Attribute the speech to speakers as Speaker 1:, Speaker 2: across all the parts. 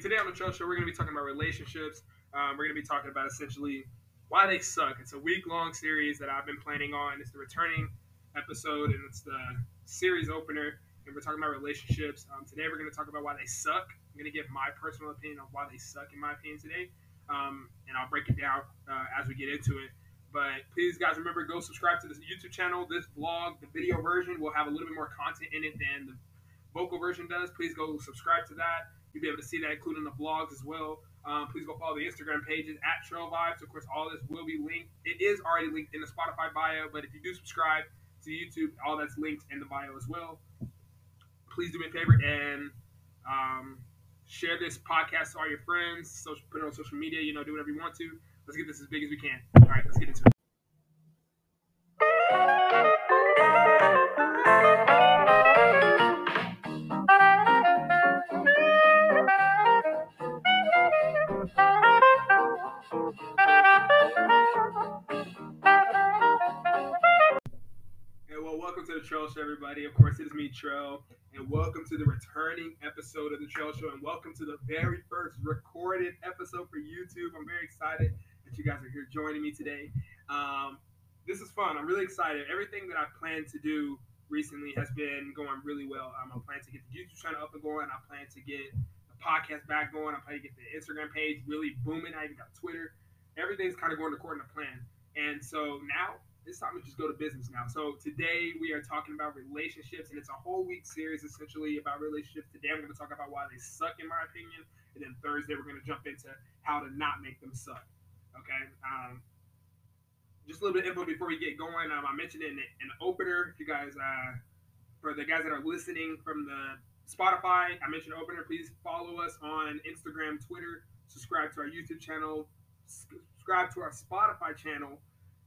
Speaker 1: Today on the Trail Show, we're going to be talking about relationships. Um, we're going to be talking about essentially why they suck. It's a week long series that I've been planning on. It's the returning episode and it's the series opener. And we're talking about relationships. Um, today, we're going to talk about why they suck. I'm going to give my personal opinion on why they suck, in my opinion, today. Um, and I'll break it down uh, as we get into it. But please, guys, remember go subscribe to this YouTube channel. This vlog, the video version, will have a little bit more content in it than the vocal version does. Please go subscribe to that. You'll be able to see that, including the vlogs as well. Um, please go follow the Instagram pages at Trail Vibes. Of course, all this will be linked. It is already linked in the Spotify bio, but if you do subscribe to YouTube, all that's linked in the bio as well. Please do me a favor and um, share this podcast to all your friends. Social, put it on social media. You know, do whatever you want to. Let's get this as big as we can. All right, let's get into it. To the returning episode of the Trail Show, and welcome to the very first recorded episode for YouTube. I'm very excited that you guys are here joining me today. Um, this is fun. I'm really excited. Everything that I've planned to do recently has been going really well. Um, I plan to get the YouTube channel up and going. I plan to get the podcast back going. I plan to get the Instagram page really booming. I even got Twitter. Everything's kind of going according to plan. And so now it's time to just go to business now. So today we are talking about relationships, and it's a whole week series essentially about relationships. Today I'm going to talk about why they suck, in my opinion, and then Thursday we're going to jump into how to not make them suck. Okay. Um, just a little bit of info before we get going. Um, I mentioned it in the, in the opener. If you guys, uh, for the guys that are listening from the Spotify, I mentioned opener. Please follow us on Instagram, Twitter. Subscribe to our YouTube channel. Subscribe to our Spotify channel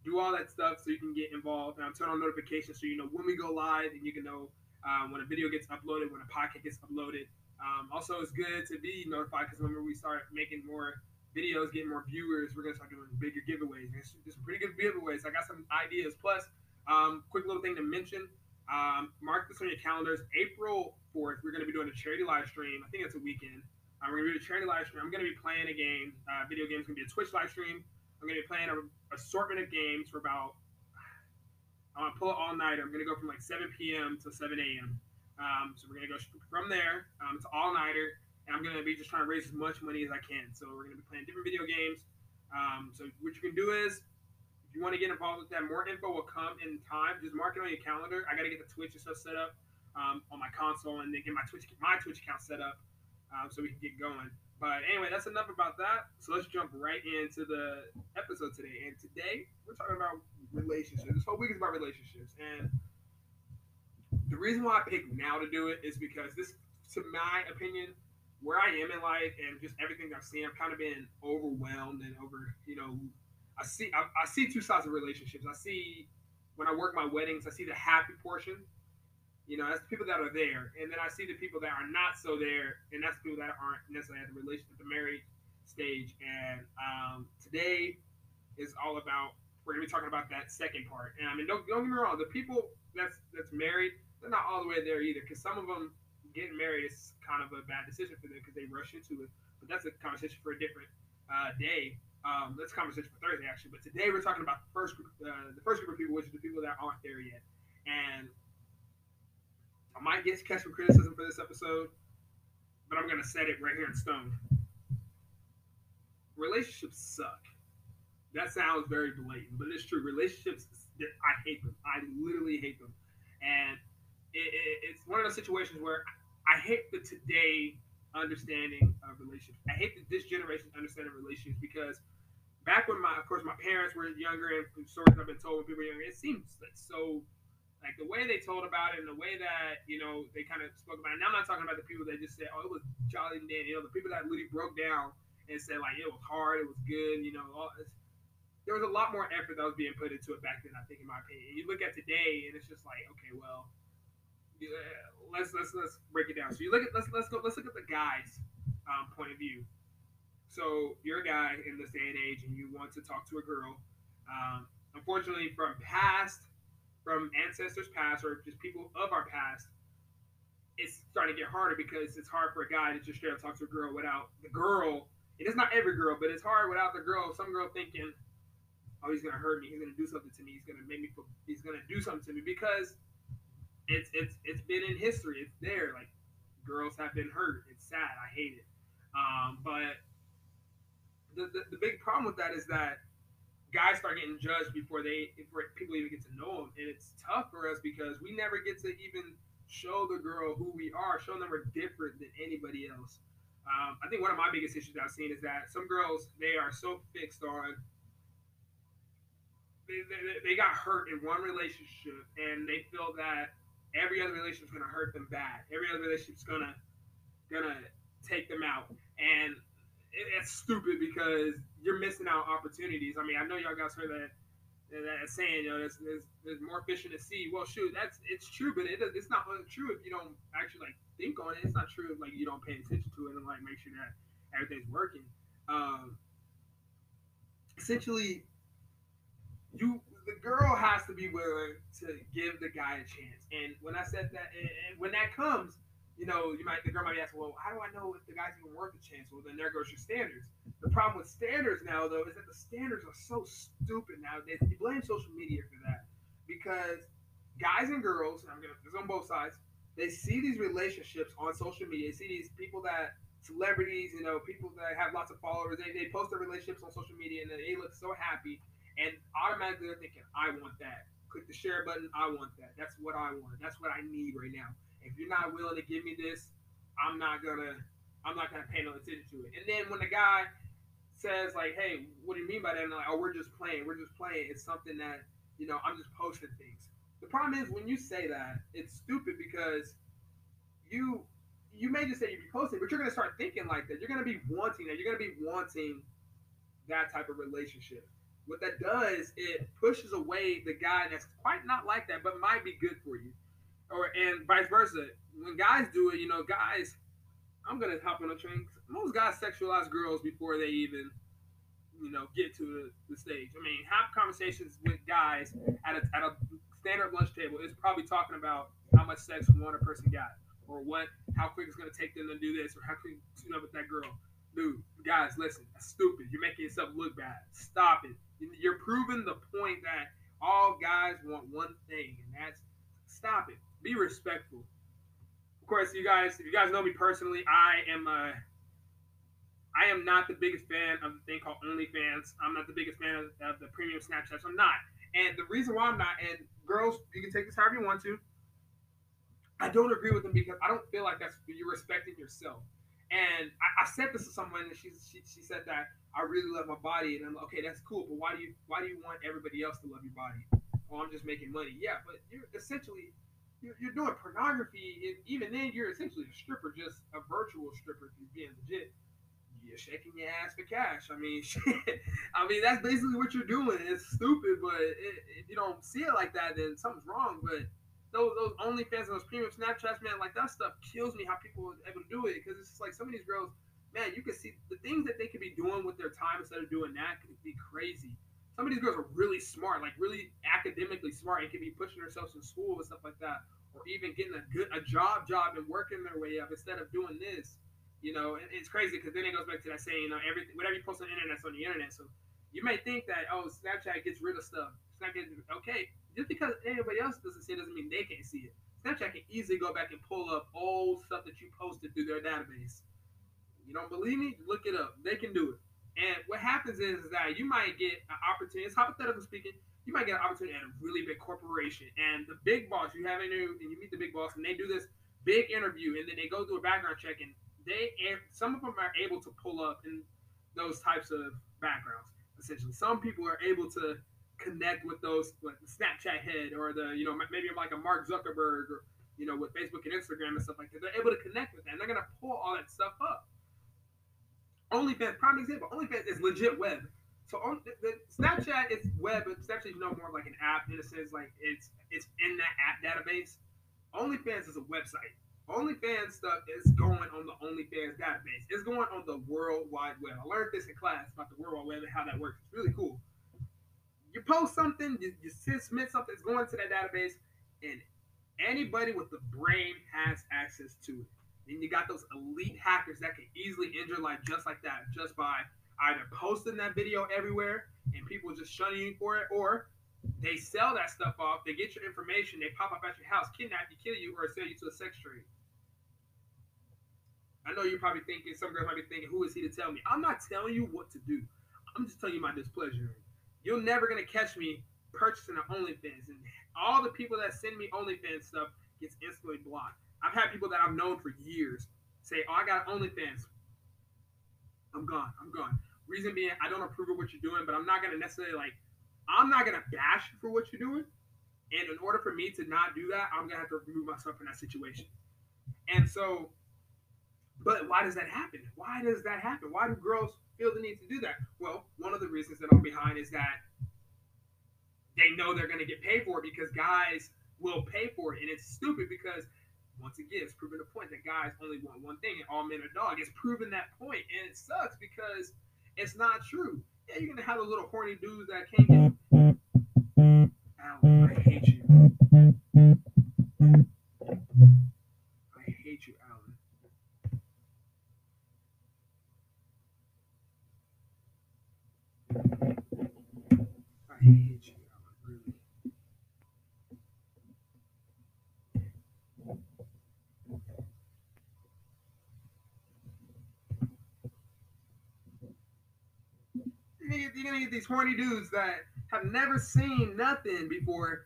Speaker 1: do all that stuff so you can get involved. And turn on notifications so you know when we go live and you can know um, when a video gets uploaded, when a podcast gets uploaded. Um, also, it's good to be notified because whenever we start making more videos, getting more viewers, we're gonna start doing bigger giveaways. There's, there's some pretty good giveaways. I got some ideas. Plus, um, quick little thing to mention. Um, mark this on your calendars. April 4th, we're gonna be doing a charity live stream. I think it's a weekend. Uh, we're gonna do a charity live stream. I'm gonna be playing a game. Uh, video game is gonna be a Twitch live stream. I'm gonna be playing a assortment of games for about. I'm gonna pull it all night. I'm gonna go from like 7 p.m. to 7 a.m. Um, so we're gonna go from there. Um, it's all nighter, and I'm gonna be just trying to raise as much money as I can. So we're gonna be playing different video games. Um, so what you can do is, if you want to get involved with that, more info will come in time. Just mark it on your calendar. I gotta get the Twitch and stuff set up um, on my console, and then get my Twitch my Twitch account set up um, so we can get going. But anyway, that's enough about that. So let's jump right into the episode today. And today we're talking about relationships. This whole week is about relationships. And the reason why I picked now to do it is because this, to my opinion, where I am in life and just everything I've seen, I've kind of been overwhelmed and over, you know, I see I, I see two sides of relationships. I see when I work my weddings, I see the happy portion you know, that's the people that are there, and then I see the people that are not so there, and that's the people that aren't necessarily at the relationship, the married stage. And um, today is all about we're gonna be talking about that second part. And I mean, don't, don't get me wrong, the people that's that's married, they're not all the way there either, because some of them getting married is kind of a bad decision for them because they rush into it. But that's a conversation for a different uh, day. Um, that's a conversation for Thursday actually. But today we're talking about the first group, uh, the first group of people, which is the people that aren't there yet. And I might get catch some criticism for this episode, but I'm gonna set it right here in stone. Relationships suck. That sounds very blatant, but it's true. Relationships, I hate them. I literally hate them, and it, it, it's one of those situations where I hate the today understanding of relationships. I hate the, this generation's understanding of relationships because back when my, of course, my parents were younger and stories I've been told when people were younger, it seems like so like the way they told about it and the way that you know they kind of spoke about it. Now I'm not talking about the people that just said, "Oh, it was jolly and dandy." You know, the people that literally broke down and said like it was hard, it was good. You know, all, there was a lot more effort that was being put into it back then. I think, in my opinion, you look at today and it's just like, okay, well, yeah, let's let's let's break it down. So you look at let's let's go let's look at the guy's um, point of view. So you're a guy in this day and age, and you want to talk to a girl. Um, unfortunately, from past from ancestors past or just people of our past, it's starting to get harder because it's hard for a guy to just straight up talk to a girl without the girl. It is not every girl, but it's hard without the girl. Some girl thinking, "Oh, he's gonna hurt me. He's gonna do something to me. He's gonna make me. He's gonna do something to me." Because it's it's it's been in history. It's there. Like girls have been hurt. It's sad. I hate it. Um, but the, the the big problem with that is that guys start getting judged before they before people even get to know them, and it's tough for us because we never get to even show the girl who we are, show them we're different than anybody else. Um, I think one of my biggest issues I've seen is that some girls they are so fixed on they, they, they got hurt in one relationship and they feel that every other relationship's gonna hurt them bad. Every other relationship's gonna gonna take them out, and it's stupid because you're missing out opportunities. I mean, I know y'all guys heard that that saying, you know, there's, there's, there's more fish in the sea. Well, shoot, that's it's true, but it, it's not true if you don't actually like think on it. It's not true if like you don't pay attention to it and like make sure that everything's working. Um, essentially, you the girl has to be willing to give the guy a chance. And when I said that, and when that comes, you know, you might the girl might be asking, well, how do I know if the guy's even worth a chance? Well, then there goes your standards. The problem with standards now, though, is that the standards are so stupid nowadays. You blame social media for that because guys and girls, I'm gonna this on both sides. They see these relationships on social media. They see these people that celebrities, you know, people that have lots of followers. They, they post their relationships on social media and they look so happy, and automatically they're thinking, I want that. Click the share button. I want that. That's what I want. That's what I need right now. If you're not willing to give me this, I'm not gonna I'm not gonna pay no attention to it. And then when the guy says like, "Hey, what do you mean by that?" and like, "Oh, we're just playing. We're just playing." It's something that you know I'm just posting things. The problem is when you say that, it's stupid because you you may just say you're posting, but you're gonna start thinking like that. You're gonna be wanting that. You're gonna be wanting that type of relationship. What that does, it pushes away the guy that's quite not like that, but might be good for you or and vice versa. When guys do it, you know, guys, I'm gonna hop on a train. Most guys sexualize girls before they even, you know, get to the, the stage. I mean, have conversations with guys at a at a standard lunch table is probably talking about how much sex one person got, or what, how quick it's gonna take them to do this, or how quick tune up with that girl. Dude, guys, listen, that's stupid. You're making yourself look bad. Stop it. You're proving the point that all guys want one thing, and that's stop it be respectful. Of course, you guys, if you guys know me personally, I am a I am not the biggest fan of the thing called OnlyFans. I'm not the biggest fan of, of the premium Snapchats. I'm not. And the reason why I'm not, and girls, you can take this however you want to. I don't agree with them because I don't feel like that's you're respecting yourself. And I, I said this to someone, and she, she she said that I really love my body, and I'm like, okay, that's cool, but why do you why do you want everybody else to love your body? Oh, I'm just making money. Yeah, but you're essentially you're, doing pornography, and even then, you're essentially a stripper, just a virtual stripper if you're being legit. You're shaking your ass for cash. I mean, shit. I mean, that's basically what you're doing. It's stupid, but it, if you don't see it like that, then something's wrong. But those those OnlyFans and those premium Snapchats, man, like that stuff kills me. How people are able to do it because it's just like some of these girls, man, you can see the things that they could be doing with their time instead of doing that could be crazy some of these girls are really smart, like really academically smart, and can be pushing themselves in school and stuff like that, or even getting a good a job job and working their way up instead of doing this. You know, it's crazy because then it goes back to that saying, you know, everything whatever you post on the internet is on the internet. So you may think that oh, Snapchat gets rid of stuff. Snapchat, okay, just because anybody else doesn't see it doesn't mean they can't see it. Snapchat can easily go back and pull up old stuff that you posted through their database. You don't believe me? Look it up. They can do it. And what happens is, that you might get an opportunity, it's hypothetical speaking, you might get an opportunity at a really big corporation. And the big boss, you have a new, and you meet the big boss, and they do this big interview, and then they go through a background check, and they, some of them are able to pull up in those types of backgrounds, essentially. Some people are able to connect with those, like the Snapchat head, or the, you know, maybe i'm like a Mark Zuckerberg, or, you know, with Facebook and Instagram and stuff like that. They're able to connect with that, and they're going to pull all that stuff up. OnlyFans, prime example. OnlyFans is legit web. So on the, the Snapchat is web, but Snapchat is no more like an app in a sense, like it's it's in that app database. OnlyFans is a website. OnlyFans stuff is going on the OnlyFans database. It's going on the World Wide Web. I learned this in class about the World Wide Web and how that works. It's really cool. You post something, you, you submit something, it's going to that database, and Anybody with the brain has access to it. And you got those elite hackers that can easily injure life just like that, just by either posting that video everywhere and people just shunning you for it, or they sell that stuff off, they get your information, they pop up at your house, kidnap you, kill you, or sell you to a sex trade. I know you're probably thinking, some girls might be thinking, who is he to tell me? I'm not telling you what to do. I'm just telling you my displeasure. You're never gonna catch me purchasing an OnlyFans, and all the people that send me OnlyFans stuff gets instantly blocked. I've had people that I've known for years say, "Oh, I got OnlyFans." I'm gone. I'm gone. Reason being, I don't approve of what you're doing, but I'm not gonna necessarily like. I'm not gonna bash you for what you're doing, and in order for me to not do that, I'm gonna have to remove myself from that situation. And so, but why does that happen? Why does that happen? Why do girls feel the need to do that? Well, one of the reasons that I'm behind is that they know they're to get paid for it because guys will pay for it. And it's stupid because, once again, it's proven the point that guys only want one thing and all men are dog. It's proven that point, and it sucks because it's not true. Yeah, you're to have those little horny dudes that can't get. Alan, I hate you. I hate you, Alan. I hate you, Alan, really. You're gonna, get, these horny dudes that have never seen nothing before,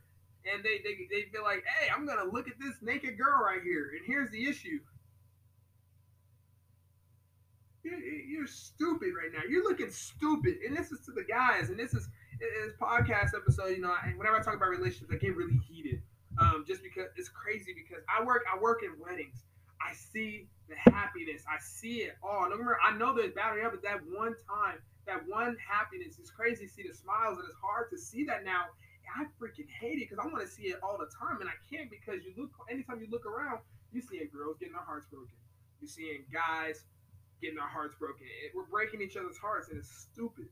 Speaker 1: and they, they, they feel like, hey, I'm gonna look at this naked girl right here, and here's the issue. You're, stupid right now. You're looking stupid, and this is to the guys, and this is this podcast episode. You know, whenever I talk about relationships, I get really heated, um, just because it's crazy. Because I work, I work in weddings. I see the happiness. I see it all. No I know there's battery up, but that one time, that one happiness is crazy. to See the smiles, and it's hard to see that now. I freaking hate it because I want to see it all the time, and I can't because you look. Anytime you look around, you seeing girls getting their hearts broken. You're seeing guys getting their hearts broken. It, we're breaking each other's hearts, and it's stupid.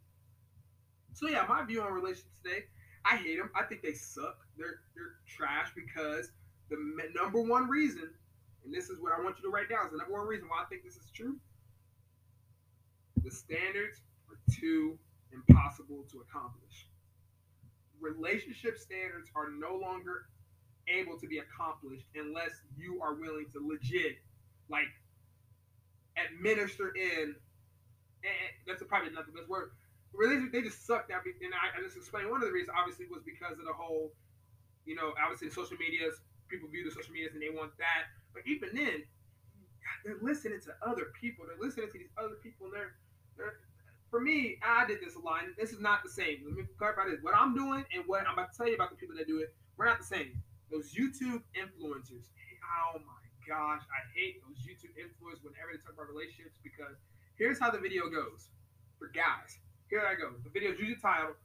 Speaker 1: So yeah, my view on relationships today, I hate them. I think they suck. They're they're trash because the number one reason, and this is what I want you to write down, is the number one reason why I think this is true. The standards are too impossible to accomplish. Relationship standards are no longer able to be accomplished unless you are willing to legit, like, administer in. And that's probably not the best word really they just suck now. And I, I just explained one of the reasons obviously was because of the whole, you know, obviously the social medias. People view the social medias and they want that. But even then, they're listening to other people. They're listening to these other people. And they're, they're for me, I did this a lot. This is not the same. Let me clarify this. What I'm doing and what I'm about to tell you about the people that do it, we're not the same. Those YouTube influencers. Oh my gosh, I hate those YouTube influencers whenever they talk about relationships because here's how the video goes for guys here I go. The video's usually titled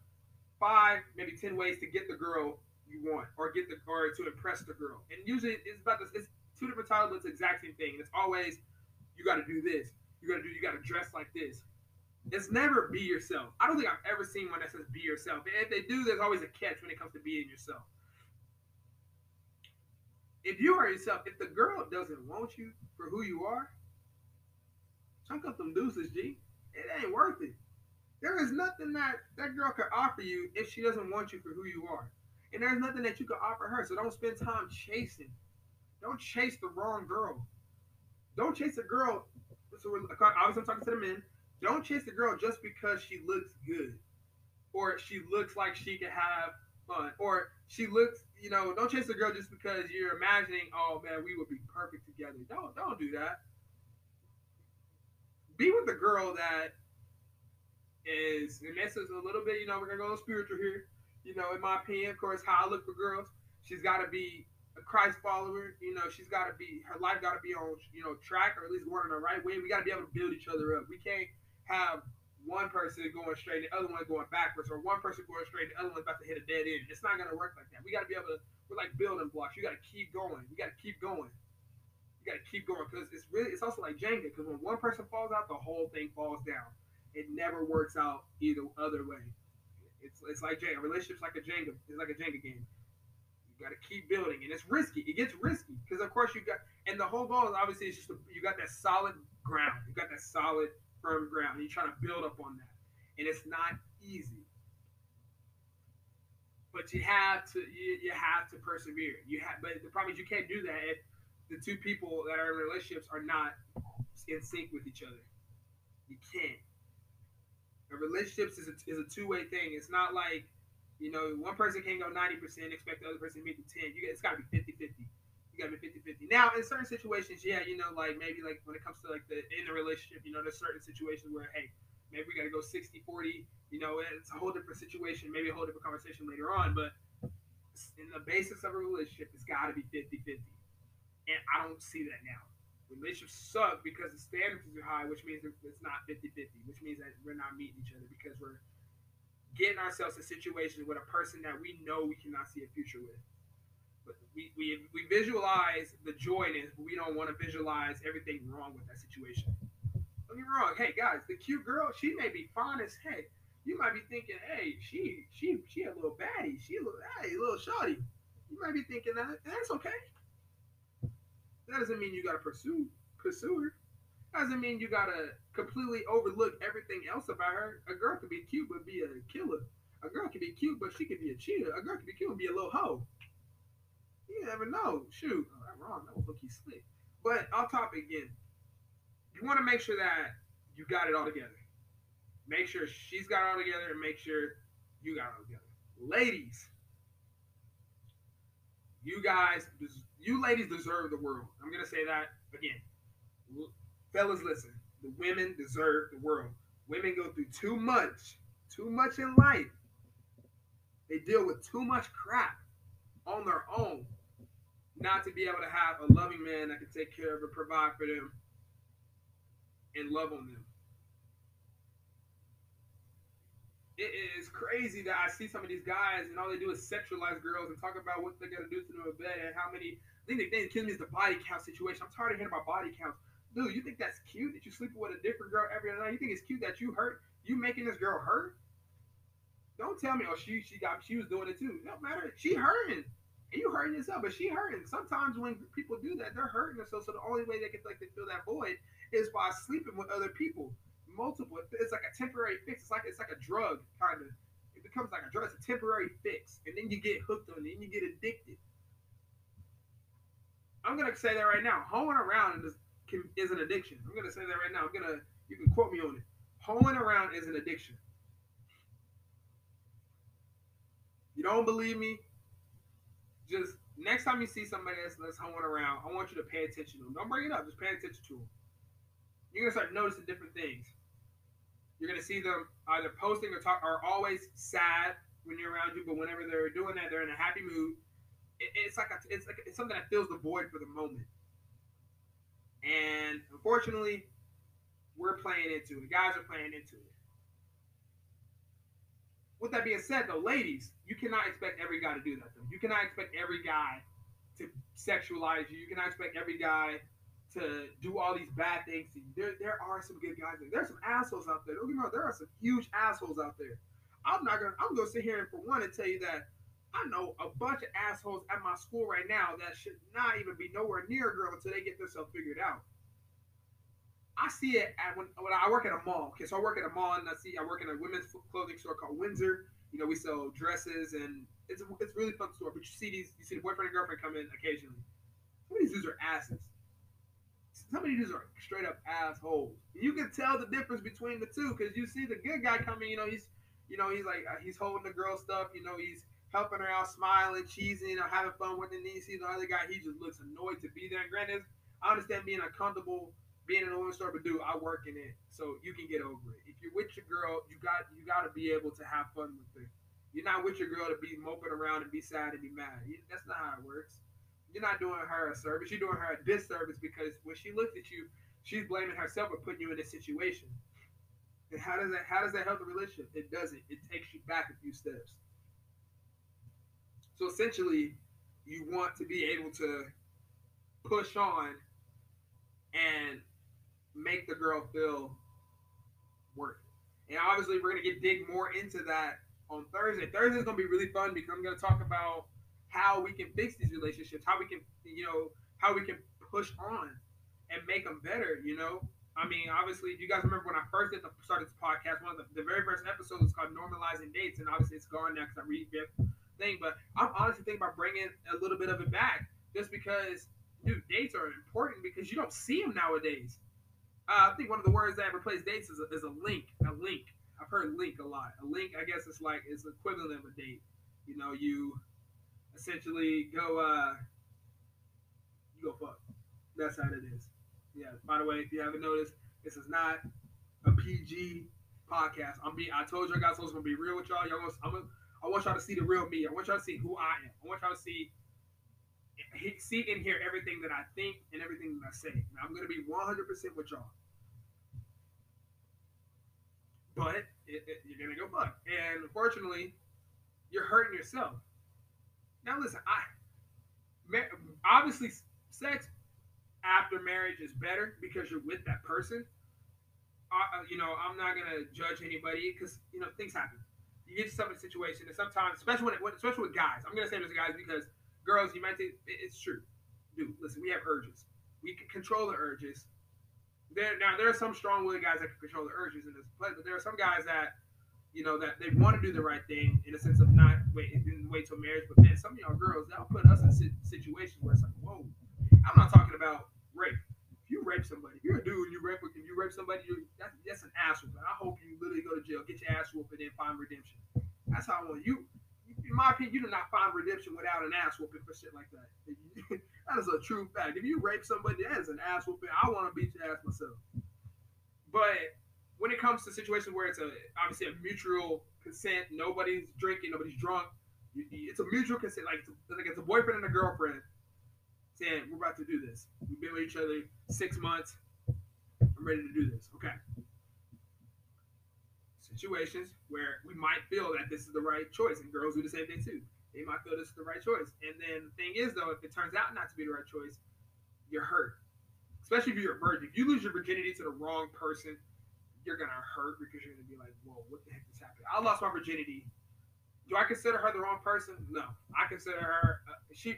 Speaker 1: five, maybe ten ways to get the girl you want, or get the or to impress the girl. And usually it's about this. It's two different titles, but it's the exact same thing. And it's always you got to do this. You got to do. You got to dress like this. It's never be yourself. I don't think I've ever seen one that says be yourself. And if they do, there's always a catch when it comes to being yourself. If you are yourself, if the girl doesn't want you for who you are, chunk up them deuces, G. It ain't worth it. There is nothing that that girl could offer you if she doesn't want you for who you are. And there's nothing that you can offer her. So don't spend time chasing. Don't chase the wrong girl. Don't chase a girl. So obviously I'm talking to the men. Don't chase the girl just because she looks good, or she looks like she could have fun, or she looks. You know, don't chase a girl just because you're imagining, oh man, we would be perfect together. Don't don't do that. Be with the girl that is, and this is a little bit, you know, we're gonna go spiritual here. You know, in my opinion, of course, how I look for girls, she's got to be a Christ follower. You know, she's got to be her life got to be on, you know, track or at least going in the right way. We got to be able to build each other up. We can't have one person going straight, the other one going backwards, or one person going straight, the other one's about to hit a dead end. It's not gonna work like that. We got to be able to. We're like building blocks. You got to keep going. You got to keep going. You got to keep going because it's really. It's also like Jenga because when one person falls out, the whole thing falls down it never works out either other way. It's it's like Jenga. Relationships like a Jenga. It's like a Jenga game. You got to keep building, and it's risky. It gets risky because, of course, you got, and the whole goal is obviously it's just a, you got that solid ground. You got that solid, firm ground. And you're trying to build up on that, and it's not easy. But you have to, you, you have to persevere. You have, but the problem is you can't do that if the two people that are in relationships are not in sync with each other. You can't. Relationships is a, is a two way thing. It's not like you know, one person can go 90%, expect the other person to meet the 10. You get, it's got to be 50 50. You got to be 50 50. Now, in certain situations, yeah, you know, like maybe like when it comes to like the in the relationship, you know, there's certain situations where, hey, maybe we got to go 60 40. You know, it's a whole different situation, maybe a whole different conversation later on. But in the basis of a relationship, it's got to be 50 50. And I don't see that now. Relationships suck because the standards are high, which means it's not 50 50, which means that we're not meeting each other because we're getting ourselves in situations with a person that we know we cannot see a future with. But we, we, we visualize the joy in it, but we don't want to visualize everything wrong with that situation. Don't get me wrong. Hey guys, the cute girl, she may be fine as heck. You might be thinking, hey, she she she a little baddie, she a little hey, a little shawty. You might be thinking that that's okay. That doesn't mean you gotta pursue pursue her. That doesn't mean you gotta completely overlook everything else about her. A girl could be cute but be a killer. A girl could be cute but she could be a cheater. A girl could be cute and be a little hoe. You never know. Shoot, oh, I'm wrong. That was looking slick. But off topic again. You want to make sure that you got it all together. Make sure she's got it all together and make sure you got it all together. Ladies, you guys, you ladies deserve the world. I'm gonna say that again fellas, listen. The women deserve the world. Women go through too much, too much in life. They deal with too much crap on their own not to be able to have a loving man that can take care of and provide for them and love on them. It is crazy that I see some of these guys and all they do is sexualize girls and talk about what they're gonna do to them in bed and how many. Think the thing that kills me is the body count situation. I'm tired of hearing about body counts dude, you think that's cute that you sleeping with a different girl every night? You think it's cute that you hurt? You making this girl hurt? Don't tell me, oh, she she got she was doing it too. No matter, she hurting, and you hurting yourself, but she hurting. Sometimes when people do that, they're hurting themselves. So the only way they can like to fill that void is by sleeping with other people, multiple. It's like a temporary fix. It's like it's like a drug kind of. It becomes like a drug. It's a temporary fix, and then you get hooked on it, and you get addicted. I'm gonna say that right now. Hoeing around is can, is an addiction. I'm gonna say that right now. I'm gonna you can quote me on it. Hoeing around is an addiction. You don't believe me? Just next time you see somebody that's, that's hoeing around, I want you to pay attention to them. Don't bring it up. Just pay attention to them. You're gonna start noticing different things. You're gonna see them either posting or talk are always sad when you're around you, but whenever they're doing that, they're in a happy mood. It, it's like a, it's like it's something that fills the void for the moment. And unfortunately, we're playing into it. Guys are playing into it. With that being said, though, ladies, you cannot expect every guy to do that. Though you cannot expect every guy to sexualize you. You cannot expect every guy to do all these bad things to you. There, there are some good guys. There. There's some assholes out there. Don't get me wrong. There are some huge assholes out there. I'm not gonna. I'm gonna sit here and for one to tell you that I know a bunch of assholes at my school right now that should not even be nowhere near a girl until they get themselves figured out. I see it at when, when I work at a mall. Okay, so I work at a mall and I see I work in a women's clothing store called Windsor. You know, we sell dresses and it's a, it's really fun store. But you see these, you see the boyfriend and girlfriend come in occasionally. Some of these dudes are asses. Some of these dudes are straight up assholes. You can tell the difference between the two because you see the good guy coming. You know, he's you know he's like uh, he's holding the girl stuff. You know, he's helping her out, smiling, cheesing, you know, having fun with it. And then the other guy, he just looks annoyed to be there. And granted, I understand being uncomfortable being an women's store, but dude, I work in it, so you can get over it. If you're with your girl, you got you got to be able to have fun with her. You're not with your girl to be moping around and be sad and be mad. That's not how it works. You're not doing her a service. You're doing her a disservice because when she looks at you, she's blaming herself for putting you in this situation. And how does that how does that help the relationship? It doesn't. It takes you back a few steps. So essentially, you want to be able to push on and make the girl feel worth it. And obviously, we're gonna get dig more into that on Thursday. Thursday is gonna be really fun because I'm gonna talk about how we can fix these relationships, how we can, you know, how we can push on and make them better. You know, I mean, obviously, you guys remember when I first the started this podcast, one of the, the very first episodes was called "Normalizing Dates," and obviously it's gone now because I revamped thing. But I'm honestly thinking about bringing a little bit of it back, just because, dude, dates are important because you don't see them nowadays. Uh, I think one of the words that replaces dates is a, is a link. A link. I've heard link a lot. A link, I guess, it's like it's equivalent of a date. You know, you essentially go, uh, you go fuck. That's how it is. Yeah. By the way, if you haven't noticed, this is not a PG podcast. I'm being. I told you I got so I gonna be real with y'all. Y'all, gonna, I'm gonna, I want y'all to see the real me. I want y'all to see who I am. I want y'all to see, see and hear everything that I think and everything that I say. And I'm gonna be 100 percent with y'all. But it, it, you're gonna go fuck, and unfortunately, you're hurting yourself. Now listen, I obviously sex after marriage is better because you're with that person. Uh, you know, I'm not gonna judge anybody because you know things happen. You get yourself in a situation, and sometimes, especially when, especially with guys, I'm gonna say this to guys because girls, you might think it's true. Dude, listen, we have urges. We can control the urges. There now, there are some strong-willed guys that can control the urges in this, but there are some guys that, you know, that they want to do the right thing in a sense of not wait, wait till marriage. But man, some of y'all girls, that'll put us in situations where it's like, whoa. I'm not talking about rape. You rape somebody, you're a dude and you rape, if you rape somebody, you that's, that's an ass whooping. I hope you literally go to jail, get your ass whooped, and then find redemption. That's how I want you. In my opinion, you do not find redemption without an ass whooping for shit like that. that is a true fact. If you rape somebody, that is an ass whooping. I want to beat your ass myself. But when it comes to situations where it's a obviously a mutual consent, nobody's drinking, nobody's drunk. It's a mutual consent, like it's a, like it's a boyfriend and a girlfriend saying, We're about to do this. We've been with each other six months. I'm ready to do this. Okay. Situations where we might feel that this is the right choice, and girls do the same thing too. They might feel this is the right choice. And then the thing is, though, if it turns out not to be the right choice, you're hurt. Especially if you're a virgin. If you lose your virginity to the wrong person, you're to hurt because you're to be like, whoa, what the heck just happened? I lost my virginity. Do I consider her the wrong person? No. I consider her, uh, she,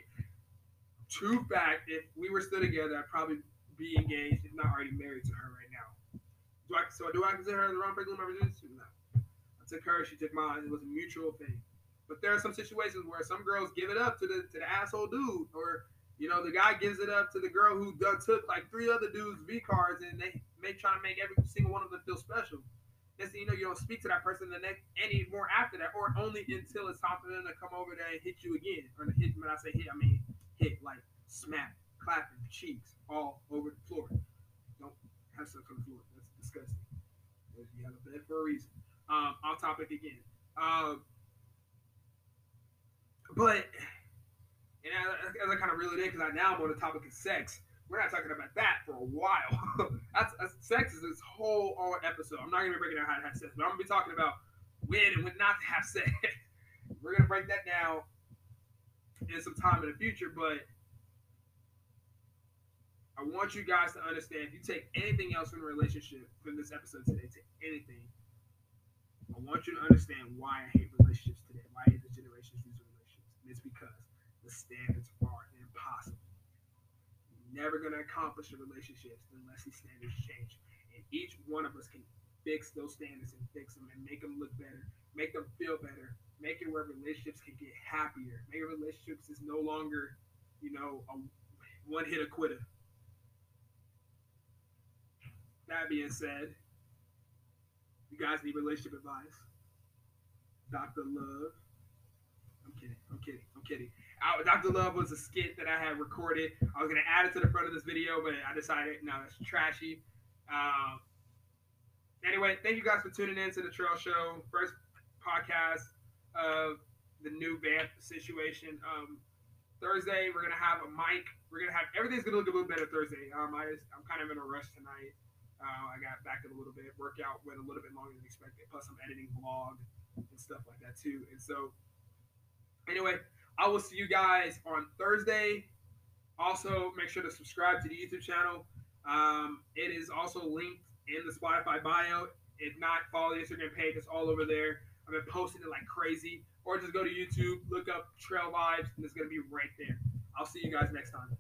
Speaker 1: True fact, if we were still together, I'd probably be engaged, if not already married to her right now. Do I, so do I consider her the wrong person to my relationship? No. I took her, she took mine. It was a mutual thing. But there are some situations where some girls give it up to the to the asshole dude, or you know, the guy gives it up to the girl who done took like three other dudes' V cards, and they may try to make every single one of them feel special. Next thing you know, you don't speak to that person the next any more after that, or only until it's time for them to come over there and hit you again. Or hit when I say hit, I mean hit, like smack, clapping, cheeks all over the floor. Don't have sex on the floor. That's disgusting. You have a bed for a reason. Um, on topic again. Um, but and as, as I kind of reel it in, because I now I'm on the topic of sex. We're not talking about that for a while. that's, that's, sex is this whole all episode. I'm not gonna be breaking down how to have sex, but I'm gonna be talking about when and when not to have sex. We're gonna break that down in some time in the future, but I want you guys to understand if you take anything else from the relationship from this episode today, to anything. I want you to understand why I hate relationships today, why I hate the generations use relationships. And it's because the standards are impossible. You're never going to accomplish the relationships unless these standards change. And each one of us can fix those standards and fix them and make them look better, make them feel better, make it where relationships can get happier. Make relationships is no longer, you know, a one hit a quitter. That being said, you guys need relationship advice. Dr. Love. I'm kidding. I'm kidding. I'm kidding. I, Dr. Love was a skit that I had recorded. I was gonna add it to the front of this video, but I decided no, that's trashy. Um, anyway, thank you guys for tuning in to the Trail Show first podcast of the new band situation. Um, Thursday we're gonna have a mic. We're gonna have everything's gonna look a little better Thursday. Um, I just, I'm kind of in a rush tonight. Uh, I got back in a little bit. Workout went a little bit longer than expected. Plus, I'm editing vlog and stuff like that too. And so, anyway, I will see you guys on Thursday. Also, make sure to subscribe to the YouTube channel. Um, it is also linked in the Spotify bio. If not, follow the Instagram page. It's all over there. I've been posting it like crazy. Or just go to YouTube, look up Trail Vibes, and it's gonna be right there. I'll see you guys next time.